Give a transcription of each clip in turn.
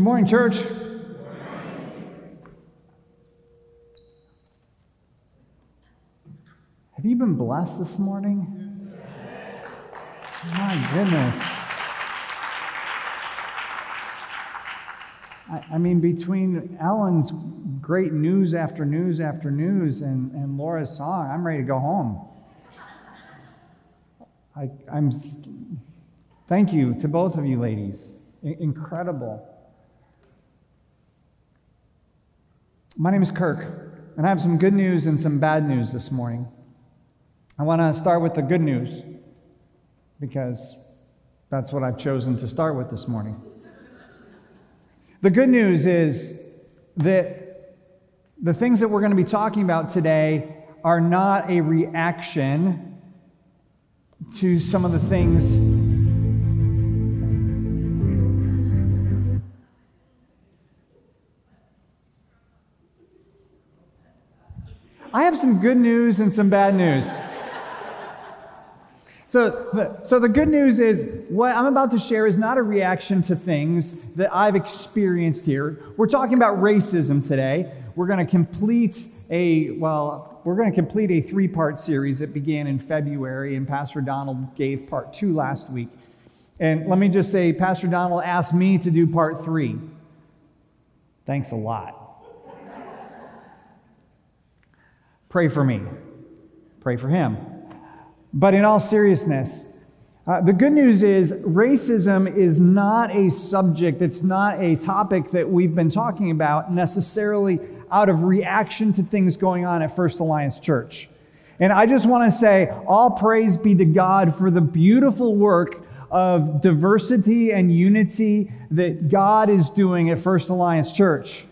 Good morning, church. Have you been blessed this morning? My goodness. I, I mean, between Ellen's great news after news after news and, and Laura's song, I'm ready to go home. I, I'm. Thank you to both of you, ladies. I- incredible. My name is Kirk, and I have some good news and some bad news this morning. I want to start with the good news because that's what I've chosen to start with this morning. The good news is that the things that we're going to be talking about today are not a reaction to some of the things I have some good news and some bad news. So so the good news is what I'm about to share is not a reaction to things that I've experienced here. We're talking about racism today. We're going to complete a, well, we're going to complete a three part series that began in February, and Pastor Donald gave part two last week. And let me just say, Pastor Donald asked me to do part three. Thanks a lot. Pray for me. Pray for him. But in all seriousness, uh, the good news is racism is not a subject, it's not a topic that we've been talking about necessarily out of reaction to things going on at First Alliance Church. And I just want to say, all praise be to God for the beautiful work of diversity and unity that God is doing at First Alliance Church.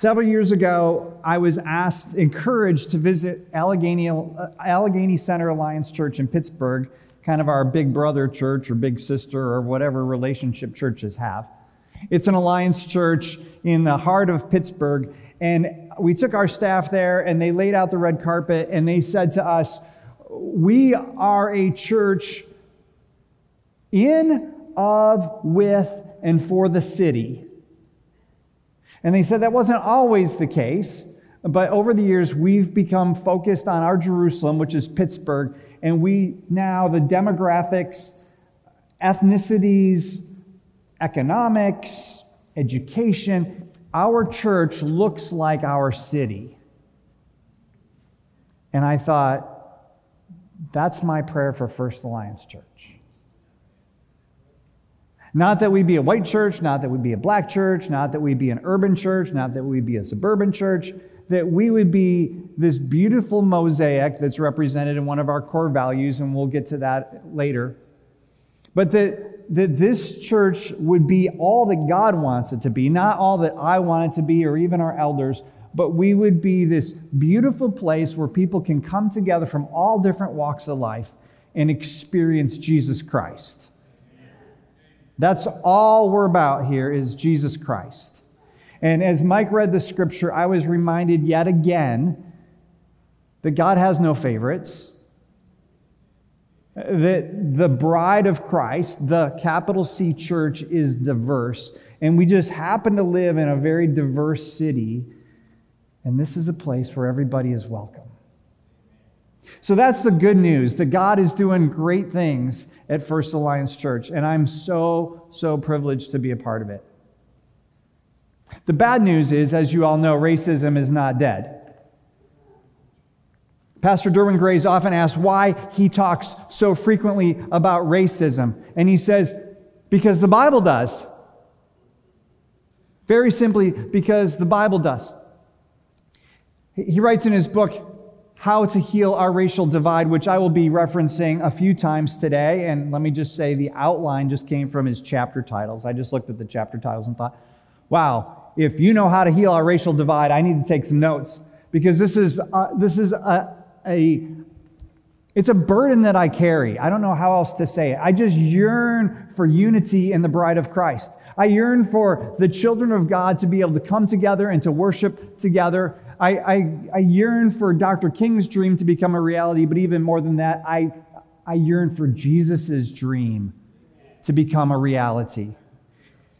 Several years ago, I was asked, encouraged to visit Allegheny, Allegheny Center Alliance Church in Pittsburgh, kind of our big brother church or big sister or whatever relationship churches have. It's an alliance church in the heart of Pittsburgh. And we took our staff there and they laid out the red carpet and they said to us, We are a church in, of, with, and for the city. And they said that wasn't always the case, but over the years, we've become focused on our Jerusalem, which is Pittsburgh, and we now, the demographics, ethnicities, economics, education, our church looks like our city. And I thought, that's my prayer for First Alliance Church. Not that we'd be a white church, not that we'd be a black church, not that we'd be an urban church, not that we'd be a suburban church, that we would be this beautiful mosaic that's represented in one of our core values, and we'll get to that later. But that, that this church would be all that God wants it to be, not all that I want it to be or even our elders, but we would be this beautiful place where people can come together from all different walks of life and experience Jesus Christ. That's all we're about here is Jesus Christ. And as Mike read the scripture, I was reminded yet again that God has no favorites, that the bride of Christ, the capital C church, is diverse. And we just happen to live in a very diverse city. And this is a place where everybody is welcome. So that's the good news that God is doing great things at First Alliance Church, and I'm so, so privileged to be a part of it. The bad news is, as you all know, racism is not dead. Pastor Derwin Gray is often asked why he talks so frequently about racism, and he says, because the Bible does. Very simply, because the Bible does. He writes in his book, how to heal our racial divide, which I will be referencing a few times today. And let me just say the outline just came from his chapter titles. I just looked at the chapter titles and thought, wow, if you know how to heal our racial divide, I need to take some notes because this is, uh, this is a, a, it's a burden that I carry. I don't know how else to say it. I just yearn for unity in the bride of Christ. I yearn for the children of God to be able to come together and to worship together. I, I, I yearn for Dr. King's dream to become a reality, but even more than that, I, I yearn for Jesus' dream to become a reality.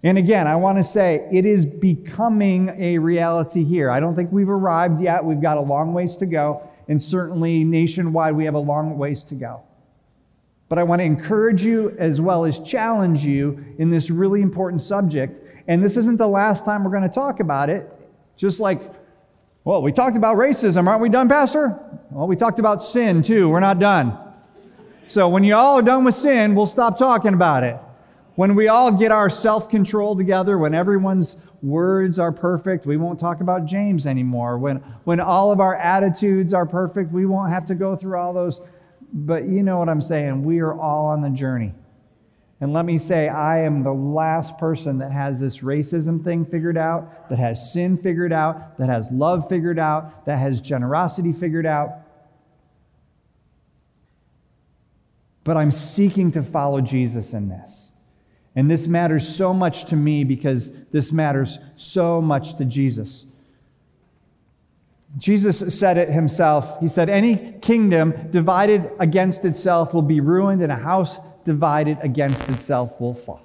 And again, I want to say it is becoming a reality here. I don't think we've arrived yet. We've got a long ways to go. And certainly nationwide, we have a long ways to go. But I want to encourage you as well as challenge you in this really important subject. And this isn't the last time we're going to talk about it. Just like, well, we talked about racism. Aren't we done, Pastor? Well, we talked about sin too. We're not done. So when you all are done with sin, we'll stop talking about it. When we all get our self control together, when everyone's words are perfect, we won't talk about James anymore. When, when all of our attitudes are perfect, we won't have to go through all those but you know what I'm saying. We are all on the journey. And let me say, I am the last person that has this racism thing figured out, that has sin figured out, that has love figured out, that has generosity figured out. But I'm seeking to follow Jesus in this. And this matters so much to me because this matters so much to Jesus. Jesus said it himself. He said, Any kingdom divided against itself will be ruined, and a house divided against itself will fall.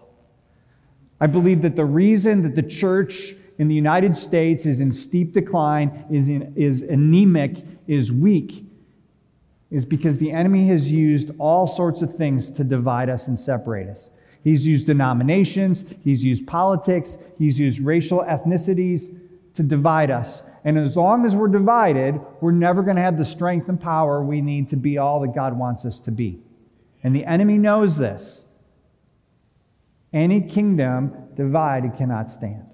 I believe that the reason that the church in the United States is in steep decline, is, in, is anemic, is weak, is because the enemy has used all sorts of things to divide us and separate us. He's used denominations, he's used politics, he's used racial ethnicities to divide us. And as long as we're divided, we're never going to have the strength and power we need to be all that God wants us to be. And the enemy knows this. Any kingdom divided cannot stand.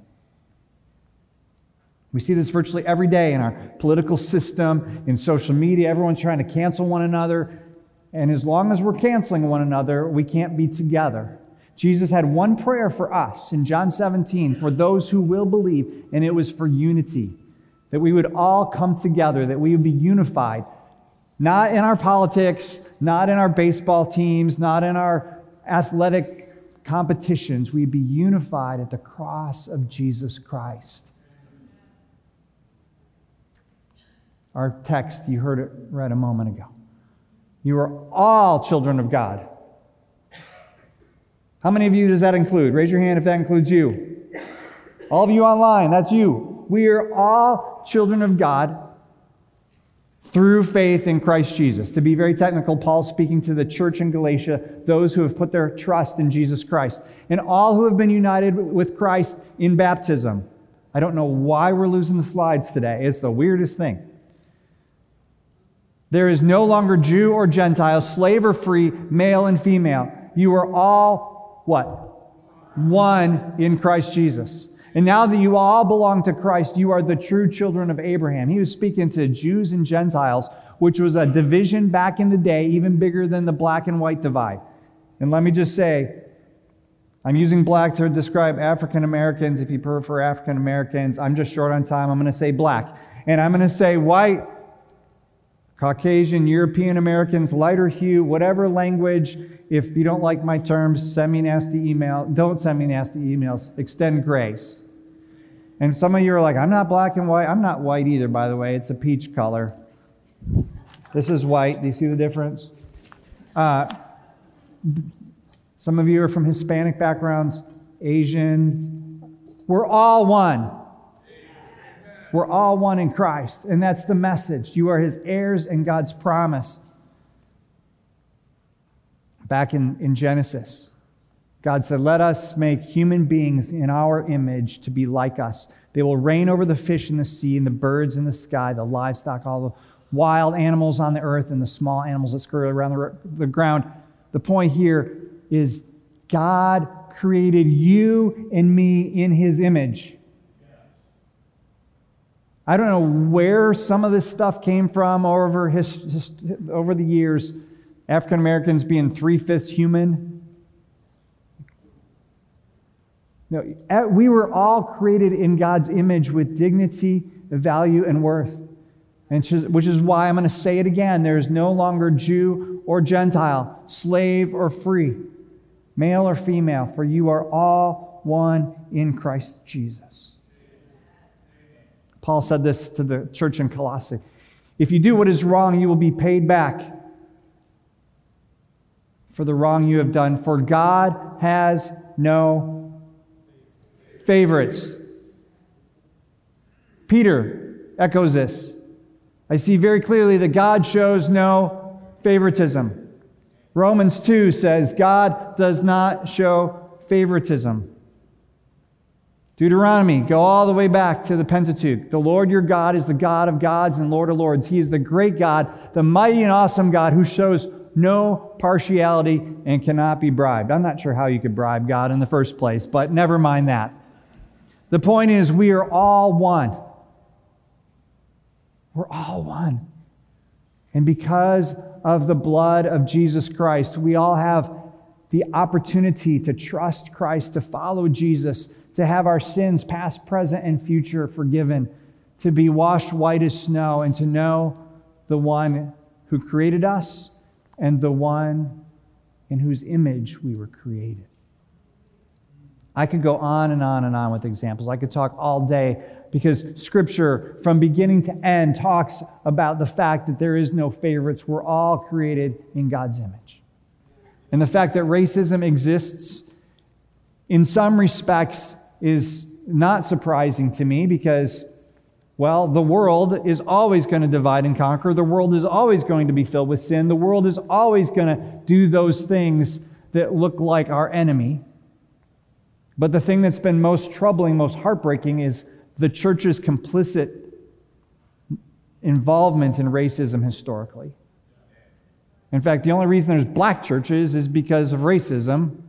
We see this virtually every day in our political system, in social media. Everyone's trying to cancel one another. And as long as we're canceling one another, we can't be together. Jesus had one prayer for us in John 17 for those who will believe, and it was for unity that we would all come together, that we would be unified, not in our politics, not in our baseball teams, not in our athletic competitions. We'd be unified at the cross of Jesus Christ. Our text, you heard it read a moment ago. You are all children of God. How many of you does that include? Raise your hand if that includes you. All of you online, that's you. We are all children of God through faith in Christ Jesus. To be very technical, Paul's speaking to the church in Galatia, those who have put their trust in Jesus Christ, and all who have been united with Christ in baptism. I don't know why we're losing the slides today. It's the weirdest thing. There is no longer Jew or Gentile, slave or free, male and female. You are all what? One in Christ Jesus. And now that you all belong to Christ, you are the true children of Abraham. He was speaking to Jews and Gentiles, which was a division back in the day, even bigger than the black and white divide. And let me just say, I'm using black to describe African Americans. If you prefer African Americans, I'm just short on time. I'm going to say black. And I'm going to say white, Caucasian, European Americans, lighter hue, whatever language. If you don't like my terms, send me nasty email. Don't send me nasty emails. Extend grace. And some of you are like, I'm not black and white. I'm not white either, by the way. It's a peach color. This is white. Do you see the difference? Uh, some of you are from Hispanic backgrounds, Asians. We're all one. We're all one in Christ. And that's the message. You are his heirs and God's promise. Back in, in Genesis, God said, Let us make human beings in our image to be like us. They will reign over the fish in the sea and the birds in the sky, the livestock, all the wild animals on the earth, and the small animals that scurry around the, the ground. The point here is God created you and me in his image. I don't know where some of this stuff came from over, his, over the years. African Americans being three fifths human. No, we were all created in God's image with dignity, value, and worth. And which is why I'm going to say it again. There is no longer Jew or Gentile, slave or free, male or female, for you are all one in Christ Jesus. Paul said this to the church in Colossae. If you do what is wrong, you will be paid back. for the wrong you have done, for God has no favorites. Peter echoes this. I see very clearly that God shows no favoritism. Romans 2 says God does not show favoritism. Deuteronomy, go all the way back to the Pentateuch. The Lord your God is the God of gods and Lord of lords. He is the great God, the mighty and awesome God who shows no partiality and cannot be bribed. I'm not sure how you could bribe God in the first place, but never mind that. The point is, we are all one. We're all one. And because of the blood of Jesus Christ, we all have the opportunity to trust Christ, to follow Jesus to have our sins, past, present, and future, forgiven, to be washed white as snow, and to know the one who created us and the one in whose image we were created. I could go on and on and on with examples. I could talk all day because Scripture, from beginning to end, talks about the fact that there is no favorites. We're all created in God's image. And the fact that racism exists in some respects is not surprising to me because, well, the world is always going to divide and conquer. The world is always going to be filled with sin. The world is always going to do those things that look like our enemy. But the thing that's been most troubling, most heartbreaking, is the church's complicit involvement in racism historically. In fact, the only reason there's black churches is because of racism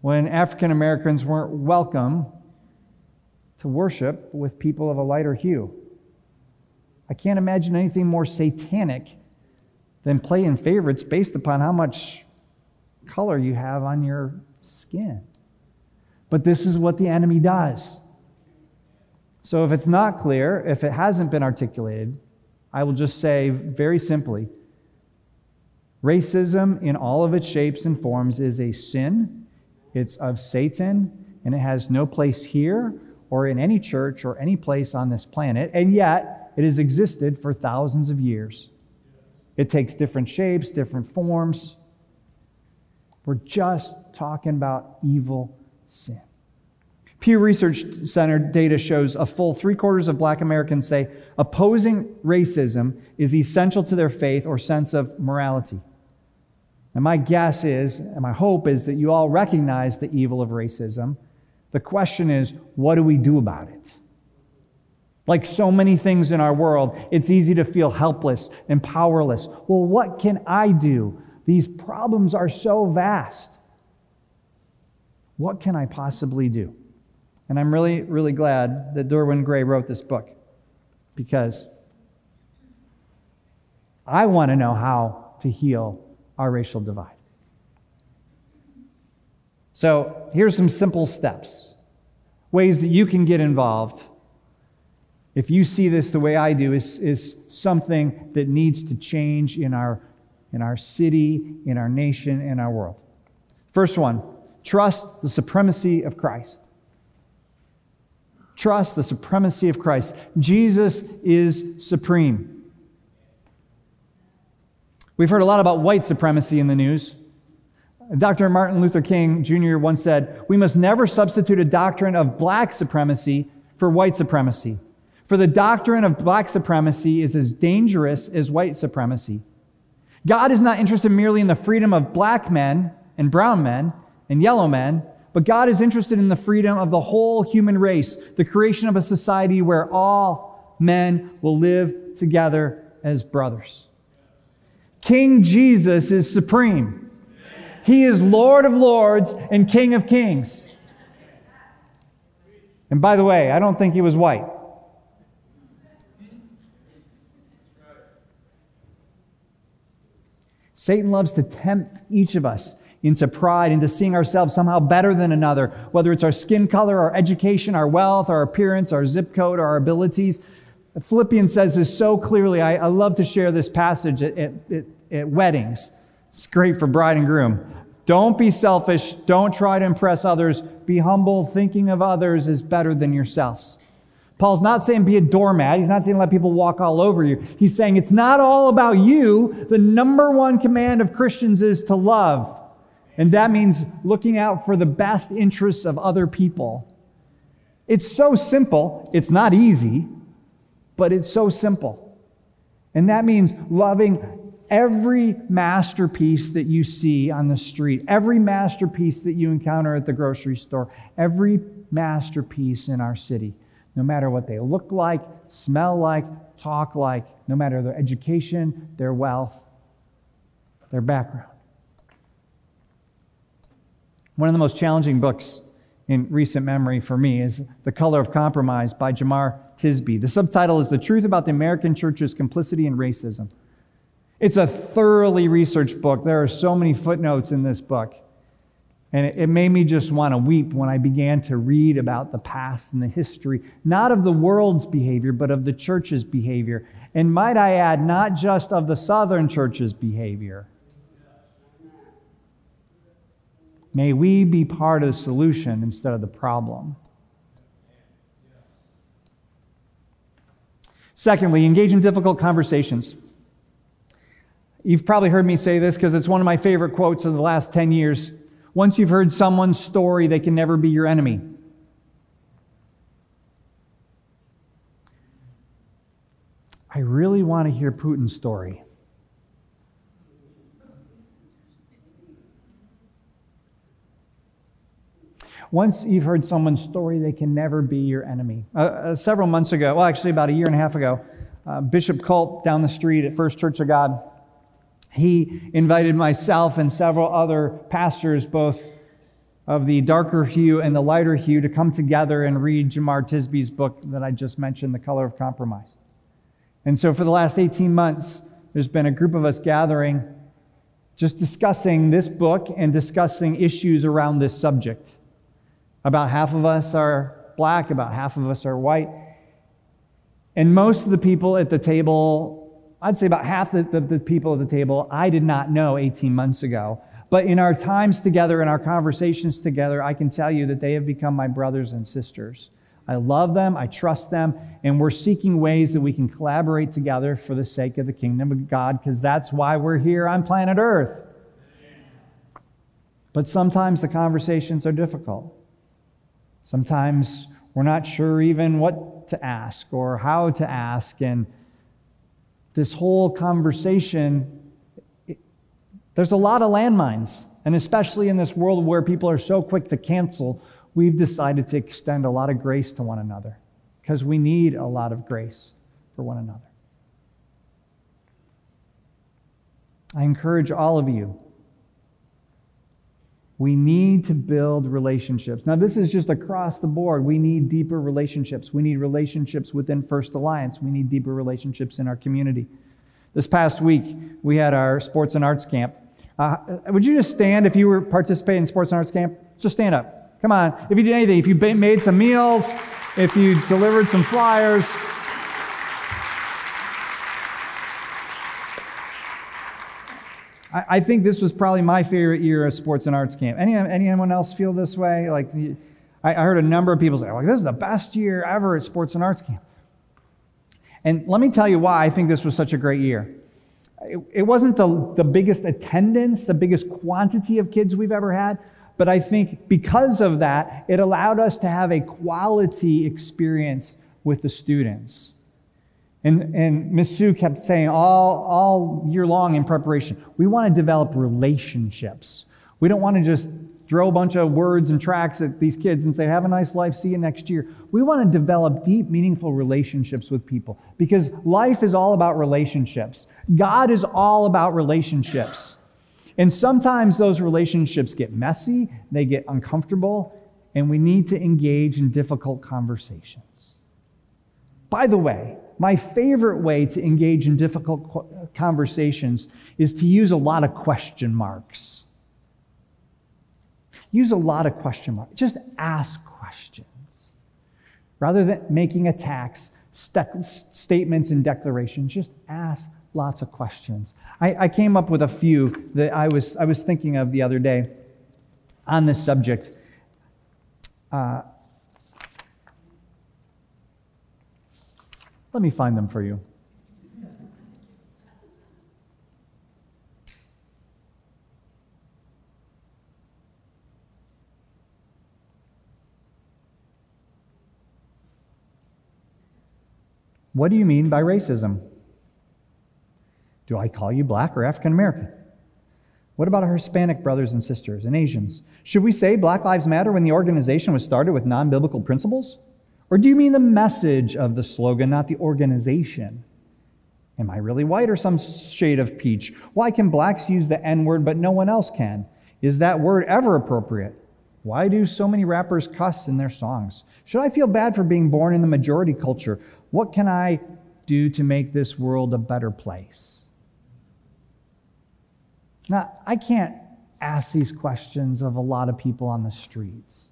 when African Americans weren't welcome to worship with people of a lighter hue. I can't imagine anything more satanic than playing favorites based upon how much color you have on your skin. But this is what the enemy does. So if it's not clear, if it hasn't been articulated, I will just say very simply racism in all of its shapes and forms is a sin it's of Satan, and it has no place here or in any church or any place on this planet, and yet it has existed for thousands of years. It takes different shapes, different forms. We're just talking about evil sin. Pew Research Center data shows a full three quarters of black Americans say opposing racism is essential to their faith or sense of morality. And my guess is, and my hope is that you all recognize the evil of racism. The question is, what do we do about it? Like so many things in our world, it's easy to feel helpless and powerless. Well, what can I do? These problems are so vast. What can I possibly do? And I'm really, really glad that Derwin Gray wrote this book because I want to know how to heal our racial divide. So here's some simple steps, ways that you can get involved. If you see this the way I do, is, is something that needs to change in our, in our city, in our nation, in our world. First one, trust the supremacy of Christ. Trust the supremacy of Christ. Jesus is supreme. We've heard a lot about white supremacy in the news. Dr. Martin Luther King Jr. once said, We must never substitute a doctrine of black supremacy for white supremacy. For the doctrine of black supremacy is as dangerous as white supremacy. God is not interested merely in the freedom of black men and brown men and yellow men, but God is interested in the freedom of the whole human race, the creation of a society where all men will live together as brothers. King Jesus is supreme. He is Lord of lords and King of kings. And by the way, I don't think he was white. Satan loves to tempt each of us into pride, into seeing ourselves somehow better than another, whether it's our skin color, our education, our wealth, our appearance, our zip code, our abilities. Philippians says this so clearly. I, I love to share this passage at, at, at weddings. It's great for bride and groom. Don't be selfish. Don't try to impress others. Be humble. Thinking of others is better than yourselves. Paul's not saying be a doormat. He's not saying let people walk all over you. He's saying it's not all about you. The number one command of Christians is to love. And that means looking out for the best interests of other people. It's so simple. It's not easy, but it's so simple. And that means loving every masterpiece that you see on the street, every masterpiece that you encounter at the grocery store, every masterpiece in our city, no matter what they look like, smell like, talk like, no matter their education, their wealth, their background. One of the most challenging books in recent memory for me is The Color of Compromise by Jemar Tisby. The subtitle is The Truth About the American Church's Complicity in Racism. It's a thoroughly researched book. There are so many footnotes in this book. And it, made me just want to weep when I began to read about the past and the history, not of the world's behavior, but of the church's behavior. And might I add, not just of the Southern church's behavior. May we be part of the solution instead of the problem. Secondly, engage in difficult conversations. You've probably heard me say this because it's one of my favorite quotes of the last 10 years. Once you've heard someone's story, they can never be your enemy. I really want to hear Putin's story. Once you've heard someone's story, they can never be your enemy. Uh, uh, several months ago, well, actually, about a year and a half ago, uh, Bishop Culp down the street at First Church of God, he invited myself and several other pastors, both of the darker hue and the lighter hue, to come together and read Jemar Tisby's book that I just mentioned, The Color of Compromise. And so, for the last 18 months, there's been a group of us gathering, just discussing this book and discussing issues around this subject. About half of us are black, about half of us are white. And most of the people at the table, I'd say about half the, the, the, people at the table, I did not know 18 months ago. But in our times together, in our conversations together, I can tell you that they have become my brothers and sisters. I love them, I trust them, and we're seeking ways that we can collaborate together for the sake of the kingdom of God, because that's why we're here on planet Earth. But sometimes the conversations are difficult. Sometimes we're not sure even what to ask or how to ask. And this whole conversation, it, there's a lot of landmines. And especially in this world where people are so quick to cancel, we've decided to extend a lot of grace to one another because we need a lot of grace for one another. I encourage all of you we need to build relationships. Now, this is just across the board. We need deeper relationships. We need relationships within First Alliance. We need deeper relationships in our community. This past week, we had our sports and arts camp. Uh, would you just stand if you were participating in sports and arts camp? Just stand up. Come on. If you did anything, if you made some meals, if you delivered some flyers, I, I, think this was probably my favorite year of sports and arts camp. Any, anyone else feel this way? Like, the, I, I heard a number of people say, like, this is the best year ever at sports and arts camp. And let me tell you why I think this was such a great year. It, it wasn't the, the biggest attendance, the biggest quantity of kids we've ever had, but I think because of that, it allowed us to have a quality experience with the students. And, and Ms. Sue kept saying all, all year long in preparation, we want to develop relationships. We don't want to just throw a bunch of words and tracks at these kids and say, have a nice life, see you next year. We want to develop deep, meaningful relationships with people because life is all about relationships. God is all about relationships. And sometimes those relationships get messy, they get uncomfortable, and we need to engage in difficult conversations. By the way, my favorite way to engage in difficult conversations is to use a lot of question marks. Use a lot of question marks. Just ask questions. Rather than making attacks, st- statements, and declarations, just ask lots of questions. I, I, came up with a few that I was, I was thinking of the other day on this subject. Uh, Let me find them for you. What do you mean by racism? Do I call you black or African American? What about our Hispanic brothers and sisters and Asians? Should we say Black Lives Matter when the organization was started with non biblical principles? Or do you mean the message of the slogan, not the organization? Am I really white or some shade of peach? Why can blacks use the N word but no one else can? Is that word ever appropriate? Why do so many rappers cuss in their songs? Should I feel bad for being born in the majority culture? What can I do to make this world a better place? Now, I can't ask these questions of a lot of people on the streets.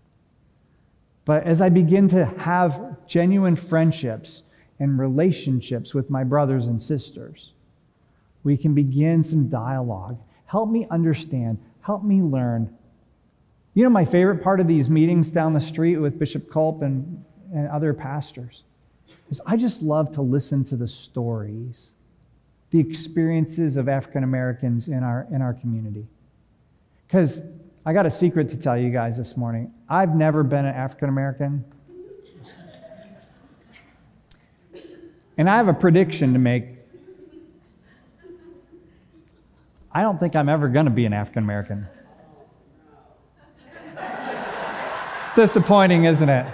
But as I begin to have genuine friendships and relationships with my brothers and sisters, we can begin some dialogue. Help me understand, help me learn. You know, my favorite part of these meetings down the street with Bishop Culp and, and other pastors is I just love to listen to the stories, the experiences of African Americans in our, in our community. Because I got a secret to tell you guys this morning. I've never been an African American. And I have a prediction to make. I don't think I'm ever going to be an African American. It's disappointing, isn't it?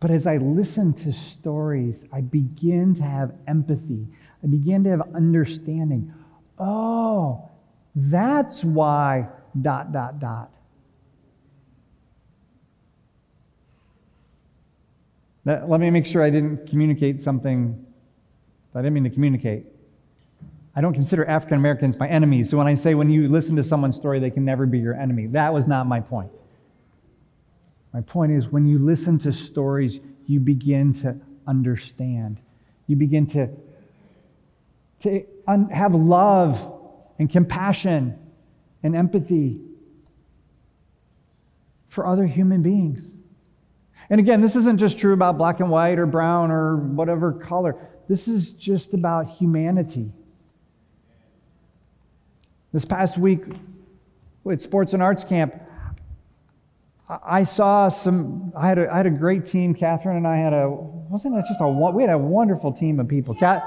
But as I listen to stories, I begin to have empathy. I begin to have understanding. Oh, that's why dot, dot, dot. Let, let me make sure I didn't communicate something I didn't mean to communicate. I don't consider African Americans my enemies. So when I say when you listen to someone's story, they can never be your enemy, that was not my point. My point is, when you listen to stories, you begin to understand. You begin to, to un- have love and compassion and empathy for other human beings. And again, this isn't just true about black and white or brown or whatever color. This is just about humanity. This past week at Sports and Arts Camp, I saw some, I had, a, I had a great team. Catherine and I had a, wasn't it just a, we had a wonderful team of people. Cat,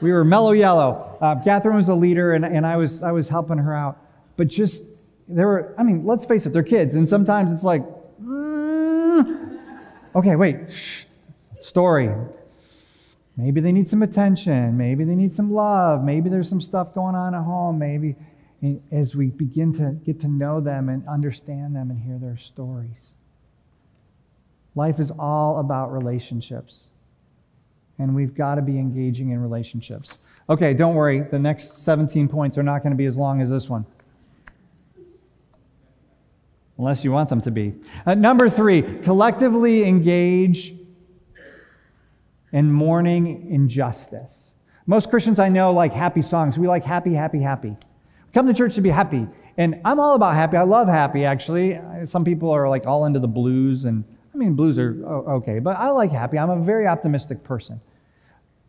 we were mellow yellow. Uh, Catherine was a leader, and, and I, was, I was helping her out. But just, there were, I mean, let's face it, they're kids. And sometimes it's like, mm, okay, wait, shh, story. Maybe they need some attention. Maybe they need some love. Maybe there's some stuff going on at home. Maybe as we begin to get to know them and understand them and hear their stories. Life is all about relationships. And we've got to be engaging in relationships. Okay, don't worry. The next 17 points are not going to be as long as this one. Unless you want them to be. Uh, number three, collectively engage in mourning injustice. Most Christians I know like happy songs. We like happy, happy, happy. Come to church to be happy. And I'm all about happy. I love happy, actually. Some people are like all into the blues, and I mean, blues are okay, but I like happy. I'm a very optimistic person.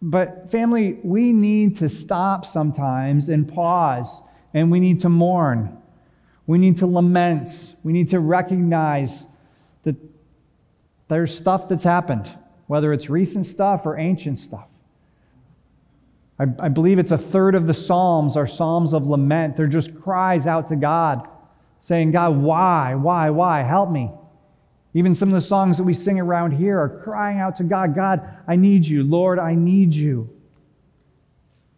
But, family, we need to stop sometimes and pause, and we need to mourn. We need to lament. We need to recognize that there's stuff that's happened, whether it's recent stuff or ancient stuff. I, I believe it's a third of the Psalms are Psalms of lament. They're just cries out to God, saying, God, why, why, why? Help me. Even some of the songs that we sing around here are crying out to God God, I need you. Lord, I need you.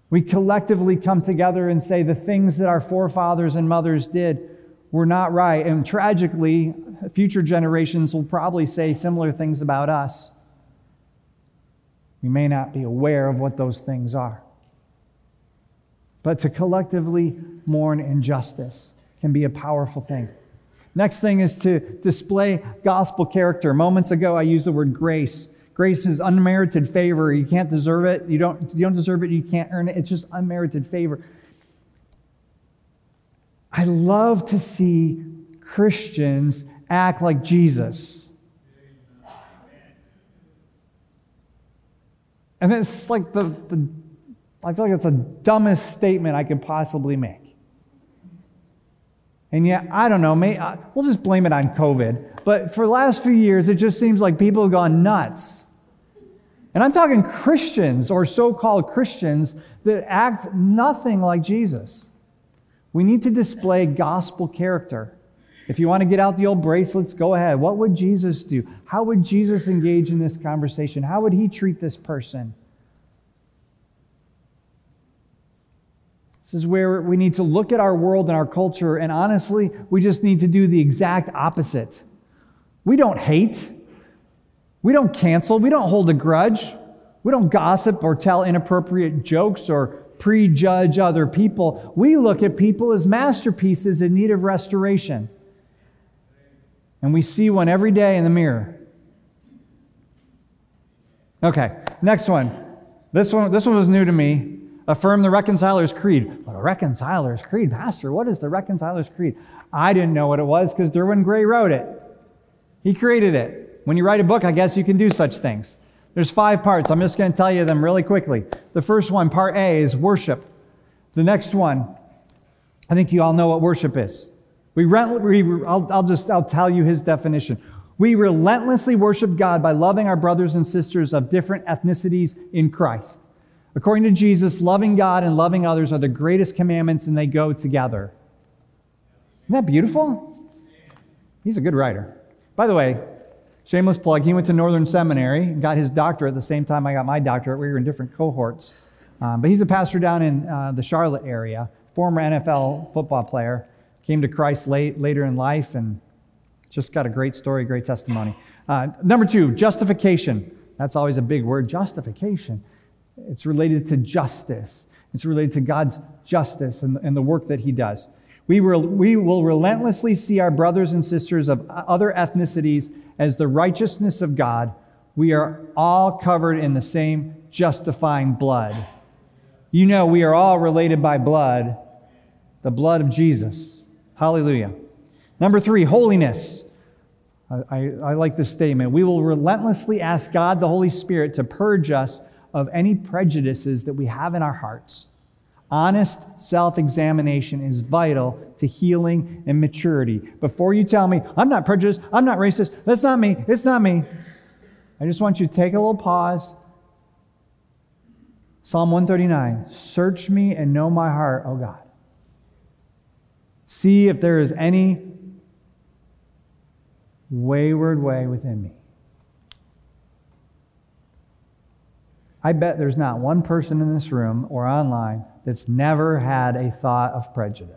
We collectively come together and say the things that our forefathers and mothers did were not right. And tragically, future generations will probably say similar things about us. We may not be aware of what those things are. But to collectively mourn injustice can be a powerful thing. Next thing is to display gospel character. Moments ago, I used the word grace. Grace is unmerited favor. You can't deserve it. You don't, you don't deserve it. You can't earn it. It's just unmerited favor. I love to see Christians act like Jesus. And it's like the, the I feel like it's the dumbest statement I could possibly make. And yet, I don't know, may, uh, we'll just blame it on COVID. But for the last few years, it just seems like people have gone nuts. And I'm talking Christians or so called Christians that act nothing like Jesus. We need to display gospel character. If you want to get out the old bracelets, go ahead. What would Jesus do? How would Jesus engage in this conversation? How would he treat this person? This is where we need to look at our world and our culture, and honestly, we just need to do the exact opposite. We don't hate, we don't cancel, we don't hold a grudge, we don't gossip or tell inappropriate jokes or prejudge other people. We look at people as masterpieces in need of restoration. And we see one every day in the mirror. Okay, next one. This one, this one was new to me affirm the Reconciler's Creed. But a Reconciler's Creed, Pastor, what is the Reconciler's Creed? I didn't know what it was because Derwin Gray wrote it. He created it. When you write a book, I guess you can do such things. There's five parts. I'm just going to tell you them really quickly. The first one, part A, is worship. The next one, I think you all know what worship is. We, we I'll, I'll just I'll tell you his definition. We relentlessly worship God by loving our brothers and sisters of different ethnicities in Christ. According to Jesus, loving God and loving others are the greatest commandments and they go together. Isn't that beautiful? He's a good writer. By the way, shameless plug, he went to Northern Seminary and got his doctorate at the same time I got my doctorate. We were in different cohorts. Um, but he's a pastor down in uh, the Charlotte area, former NFL football player, came to Christ late, later in life and just got a great story, great testimony. Uh, number two, justification. That's always a big word, justification. It's related to justice. It's related to God's justice and, and the work that He does. We will, we will relentlessly see our brothers and sisters of other ethnicities as the righteousness of God. We are all covered in the same justifying blood. You know, we are all related by blood, the blood of Jesus. Hallelujah. Number three, holiness. I, I, I like this statement. We will relentlessly ask God, the Holy Spirit, to purge us of any prejudices that we have in our hearts. Honest self examination is vital to healing and maturity. Before you tell me, I'm not prejudiced, I'm not racist, that's not me, it's not me, I just want you to take a little pause. Psalm 139 Search me and know my heart, O God. See if there is any wayward way within me I bet there's not one person in this room or online that's never had a thought of prejudice.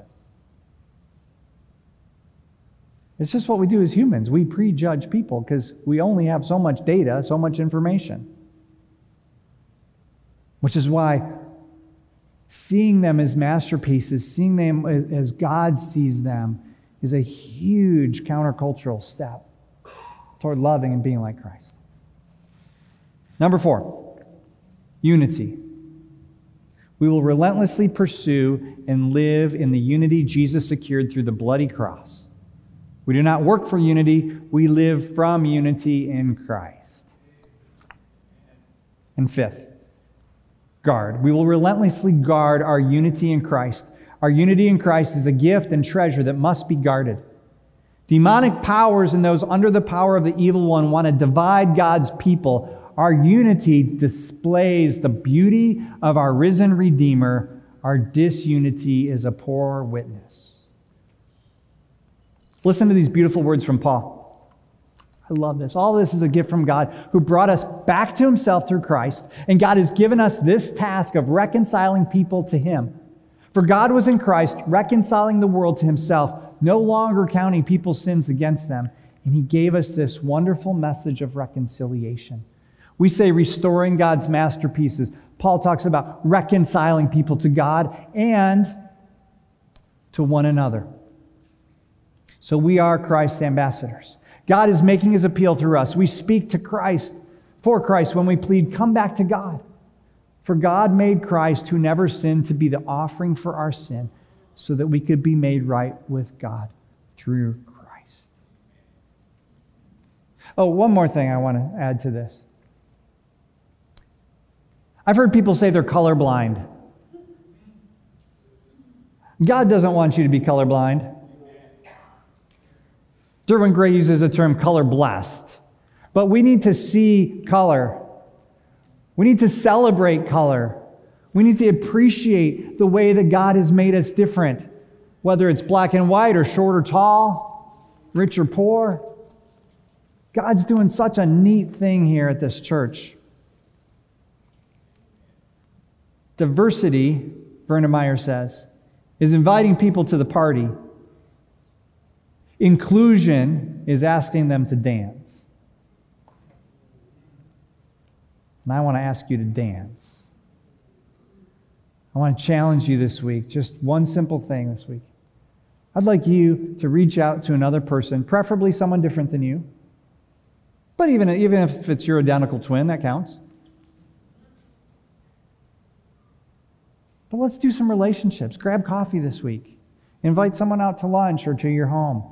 It's just what we do as humans. We prejudge people because we only have so much data, so much information. Which is why seeing them as masterpieces, seeing them as God sees them, is a huge countercultural step toward loving and being like Christ. Number four unity. We will relentlessly pursue and live in the unity Jesus secured through the bloody cross. We do not work for unity, we live from unity in Christ. And fifth, guard. We will relentlessly guard our unity in Christ. Our unity in Christ is a gift and treasure that must be guarded. Demonic powers and those under the power of the evil one want to divide God's people our unity displays the beauty of our risen Redeemer. Our disunity is a poor witness. Listen to these beautiful words from Paul. I love this. All this is a gift from God who brought us back to himself through Christ, and God has given us this task of reconciling people to him. For God was in Christ, reconciling the world to himself, no longer counting people's sins against them, and he gave us this wonderful message of reconciliation. We say restoring God's masterpieces. Paul talks about reconciling people to God and to one another. So we are Christ's ambassadors. God is making his appeal through us. We speak to Christ, for Christ, when we plead, come back to God. For God made Christ, who never sinned, to be the offering for our sin. so that we could be made right with God through Christ. Oh, one more thing I want to add to this. I've heard people say they're colorblind. God doesn't want you to be colorblind. Derwin Gray uses the term color blessed. But we need to see color. We need to celebrate color. We need to appreciate the way that God has made us different, whether it's black and white or short or tall, rich or poor. God's doing such a neat thing here at this church. Diversity, Verna Meyer says, is inviting people to the party. Inclusion is asking them to dance. And I want to ask you to dance. I want to challenge you this week, just one simple thing this week. I'd like you to reach out to another person, preferably someone different than you. But even, even if it's your identical twin, that counts. But let's do some relationships. Grab coffee this week. Invite someone out to lunch or to your home.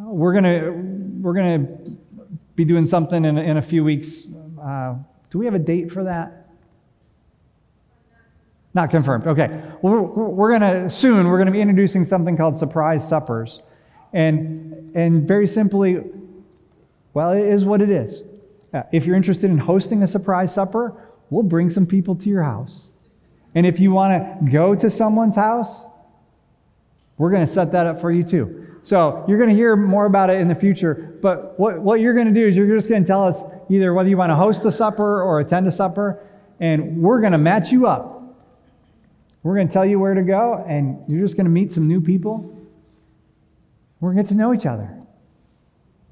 We're going we're gonna be doing something in, in a few weeks. Uh, do we have a date for that? Not confirmed. Okay. We're, we're going to soon, we're going to be introducing something called surprise suppers. And, and very simply, well, it is what it is. Uh, if you're interested in hosting a surprise supper, we'll bring some people to your house. And if you want to go to someone's house, we're going to set that up for you too. So you're going to hear more about it in the future. But what, what you're going to do is you're just going to tell us either whether you want to host a supper or attend a supper, and we're going to match you up. We're going to tell you where to go, and you're just going to meet some new people. We're going to get to know each other.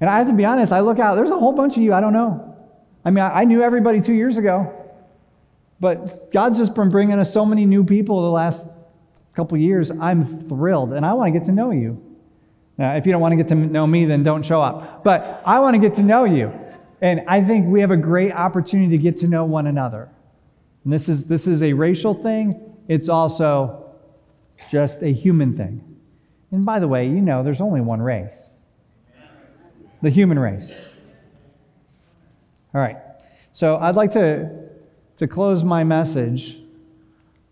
And I have to be honest, I look out, there's a whole bunch of you I don't know. I mean, I knew everybody two years ago. But God's just been bringing us so many new people the last couple years. I'm thrilled, and I want to get to know you. Now, if you don't want to get to know me, then don't show up. But I want to get to know you. And I think we have a great opportunity to get to know one another. And this is, this is a racial thing, it's also just a human thing. And by the way, you know, there's only one race the human race. All right. So I'd like to to close my message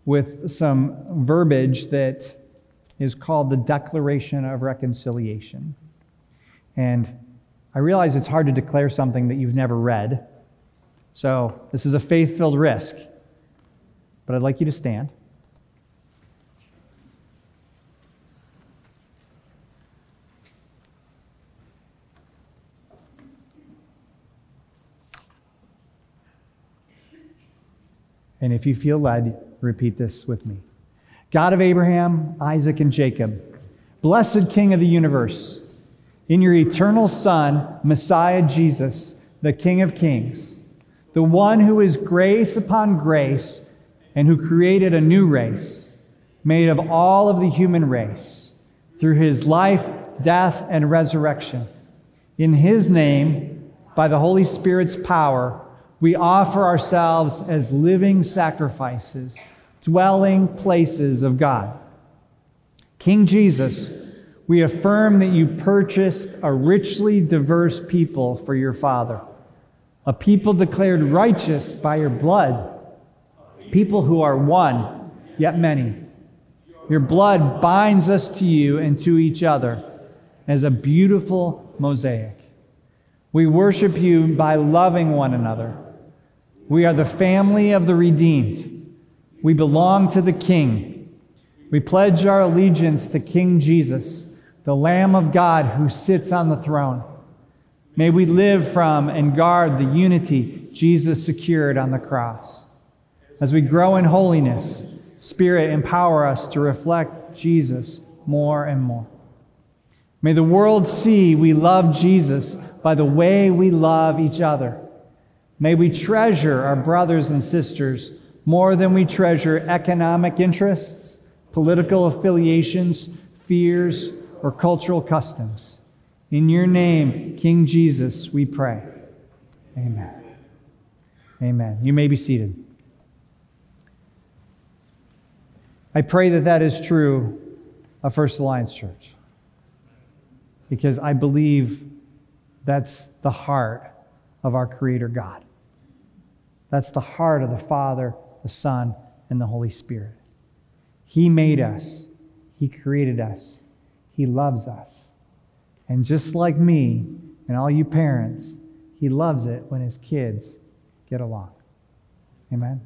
with some verbiage that is called the Declaration of Reconciliation. And I realize it's hard to declare something that you've never read. So this is a faith filled risk. But I'd like you to stand. And if you feel led, repeat this with me God of Abraham, Isaac, and Jacob, blessed King of the universe, in your eternal Son, Messiah Jesus, the King of kings, the one who is grace upon grace and who created a new race made of all of the human race through his life, death, and resurrection. In his name, by the Holy Spirit's power, we offer ourselves as living sacrifices, dwelling places of God. King Jesus, we affirm that you purchased a richly diverse people for your Father, a people declared righteous by your blood, people who are one, yet many. Your blood binds us to you and to each other as a beautiful mosaic. We worship you by loving one another we are the family of the redeemed. We belong to the King. We pledge our allegiance to King Jesus, the Lamb of God who sits on the throne. May we live from and guard the unity Jesus secured on the cross. As we grow in holiness, Spirit, empower us to reflect Jesus more and more. May the world see we love Jesus by the way we love each other. May we treasure our brothers and sisters more than we treasure economic interests, political affiliations, fears, or cultural customs. In your name, King Jesus, we pray. Amen. Amen. You may be seated. I pray that that is true of First Alliance Church because I believe that's the heart of our Creator God. That's the heart of the Father, the Son, and the Holy Spirit. He made us, He created us, He loves us. And just like me and all you parents, He loves it when His kids get along. Amen.